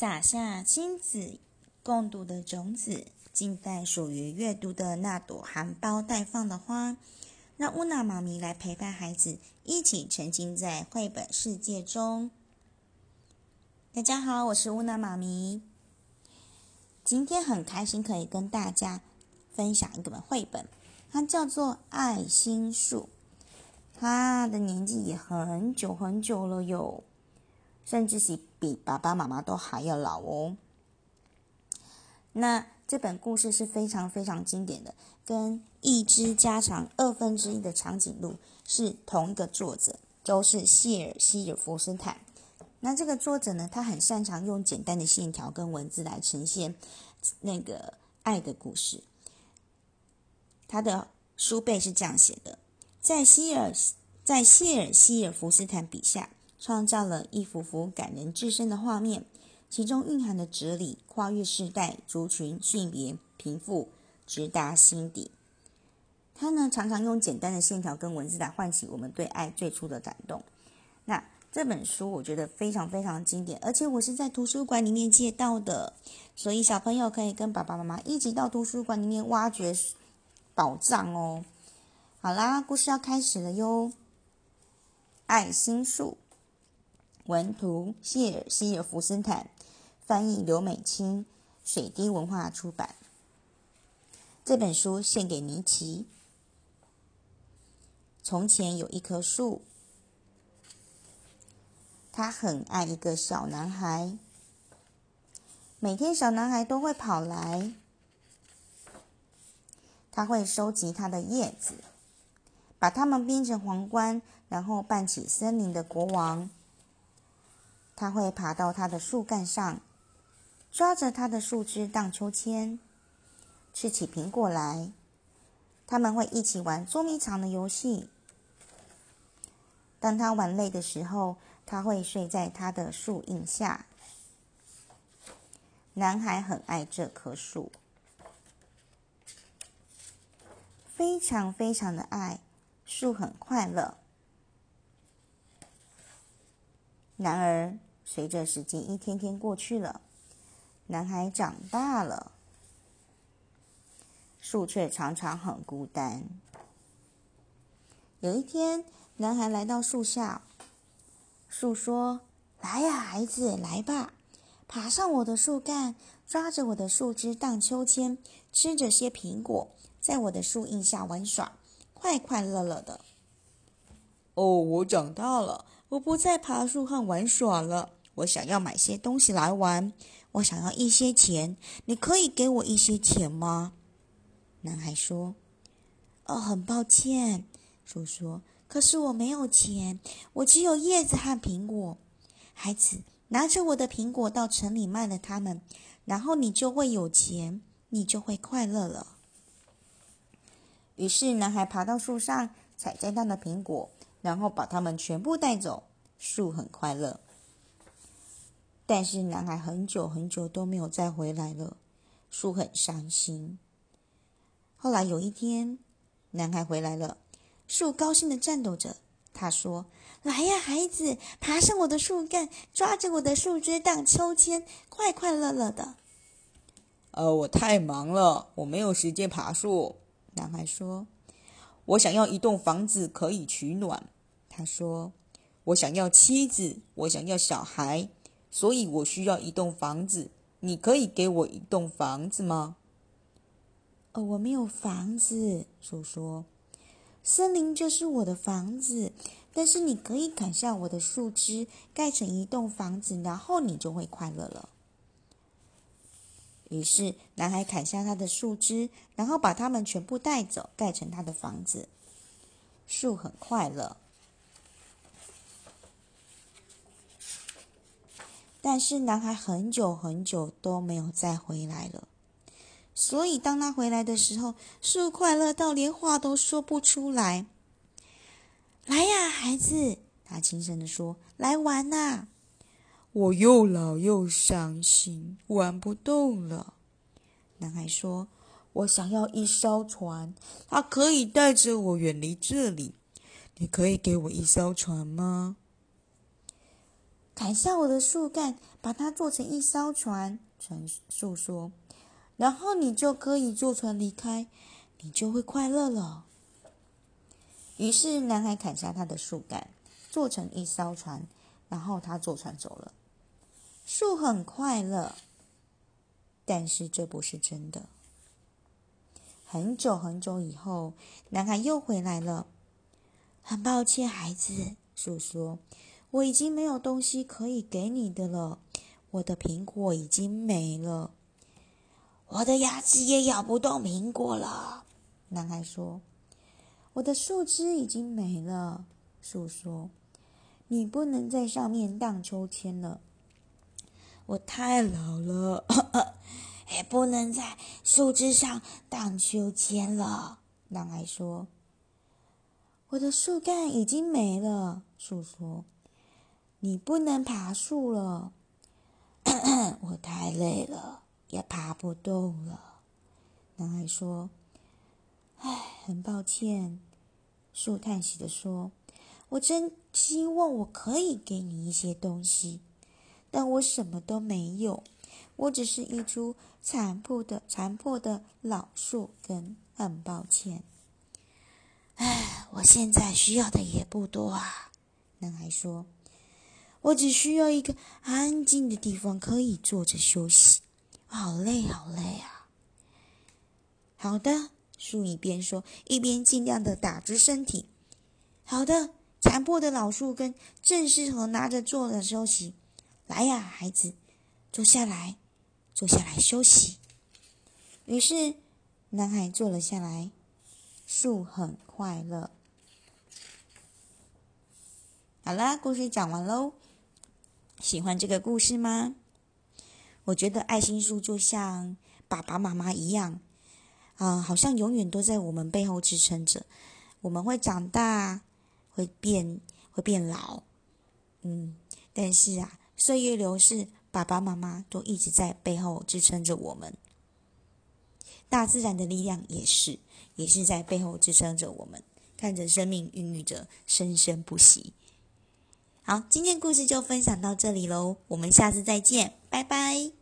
撒下亲子共读的种子，静待属于阅读的那朵含苞待放的花。让乌娜妈咪来陪伴孩子，一起沉浸在绘本世界中。大家好，我是乌娜妈咪。今天很开心可以跟大家分享一本绘本，它叫做《爱心树》。它的年纪也很久很久了哟，甚至是比爸爸妈妈都还要老哦。那这本故事是非常非常经典的，跟《一只加长二分之一的长颈鹿》是同一个作者，都是谢尔希尔弗斯坦。那这个作者呢，他很擅长用简单的线条跟文字来呈现那个爱的故事。他的书背是这样写的。在希尔在谢尔希尔弗斯坦笔下，创造了一幅幅感人至深的画面，其中蕴含的哲理跨越世代、族群、性别、贫富，直达心底。他呢，常常用简单的线条跟文字来唤起我们对爱最初的感动。那这本书我觉得非常非常经典，而且我是在图书馆里面借到的，所以小朋友可以跟爸爸妈妈一起到图书馆里面挖掘宝藏哦。好啦，故事要开始了哟。爱心树，文图谢尔希尔弗斯坦，翻译刘美清，水滴文化出版。这本书献给尼奇。从前有一棵树，他很爱一个小男孩。每天，小男孩都会跑来，他会收集他的叶子。把它们编成皇冠，然后扮起森林的国王。他会爬到它的树干上，抓着它的树枝荡秋千，吃起苹果来。他们会一起玩捉迷藏的游戏。当他玩累的时候，他会睡在他的树荫下。男孩很爱这棵树，非常非常的爱。树很快乐，然而随着时间一天天过去了，男孩长大了，树却常常很孤单。有一天，男孩来到树下，树说：“来呀，孩子，来吧，爬上我的树干，抓着我的树枝荡秋千，吃着些苹果，在我的树荫下玩耍。”快快乐乐的。哦，我长大了，我不再爬树和玩耍了。我想要买些东西来玩，我想要一些钱。你可以给我一些钱吗？男孩说：“哦，很抱歉。”树说：“可是我没有钱，我只有叶子和苹果。”孩子，拿着我的苹果到城里卖了它们，然后你就会有钱，你就会快乐了。于是，男孩爬到树上，采摘到的苹果，然后把它们全部带走。树很快乐，但是男孩很久很久都没有再回来了。树很伤心。后来有一天，男孩回来了，树高兴的颤抖着。他说：“来呀，孩子，爬上我的树干，抓着我的树枝荡秋千，快快乐乐的。”呃，我太忙了，我没有时间爬树。男孩说：“我想要一栋房子可以取暖。”他说：“我想要妻子，我想要小孩，所以我需要一栋房子。你可以给我一栋房子吗？”“哦，我没有房子。”树说，“森林就是我的房子，但是你可以砍下我的树枝，盖成一栋房子，然后你就会快乐了。”于是，男孩砍下他的树枝，然后把它们全部带走，盖成他的房子。树很快乐，但是男孩很久很久都没有再回来了。所以，当他回来的时候，树快乐到连话都说不出来。来呀，孩子，他轻声的说：“来玩呐！”我又老又伤心，玩不动了。男孩说：“我想要一艘船，它可以带着我远离这里。你可以给我一艘船吗？”砍下我的树干，把它做成一艘船。”船树说：“然后你就可以坐船离开，你就会快乐了。”于是男孩砍下他的树干，做成一艘船，然后他坐船走了。树很快乐，但是这不是真的。很久很久以后，男孩又回来了。很抱歉，孩子，树说：“我已经没有东西可以给你的了。我的苹果已经没了，我的牙齿也咬不动苹果了。”男孩说：“我的树枝已经没了。”树说：“你不能在上面荡秋千了。”我太老了，也不能在树枝上荡秋千了。男孩说：“我的树干已经没了。”树说：“你不能爬树了。”我太累了，也爬不动了。男孩说：“唉，很抱歉。”树叹息的说：“我真希望我可以给你一些东西。”但我什么都没有，我只是一株残破的、残破的老树根。很抱歉。唉，我现在需要的也不多啊。男孩说：“我只需要一个安静的地方，可以坐着休息。好累，好累啊！”好的，树一边说，一边尽量的打直身体。好的，残破的老树根正适合拿着坐着休息。来呀，孩子，坐下来，坐下来休息。于是，男孩坐了下来。树很快乐。好啦，故事讲完喽。喜欢这个故事吗？我觉得爱心树就像爸爸妈妈一样，啊，好像永远都在我们背后支撑着。我们会长大，会变，会变老，嗯，但是啊。岁月流逝，爸爸妈妈都一直在背后支撑着我们。大自然的力量也是，也是在背后支撑着我们，看着生命孕育着，生生不息。好，今天故事就分享到这里喽，我们下次再见，拜拜。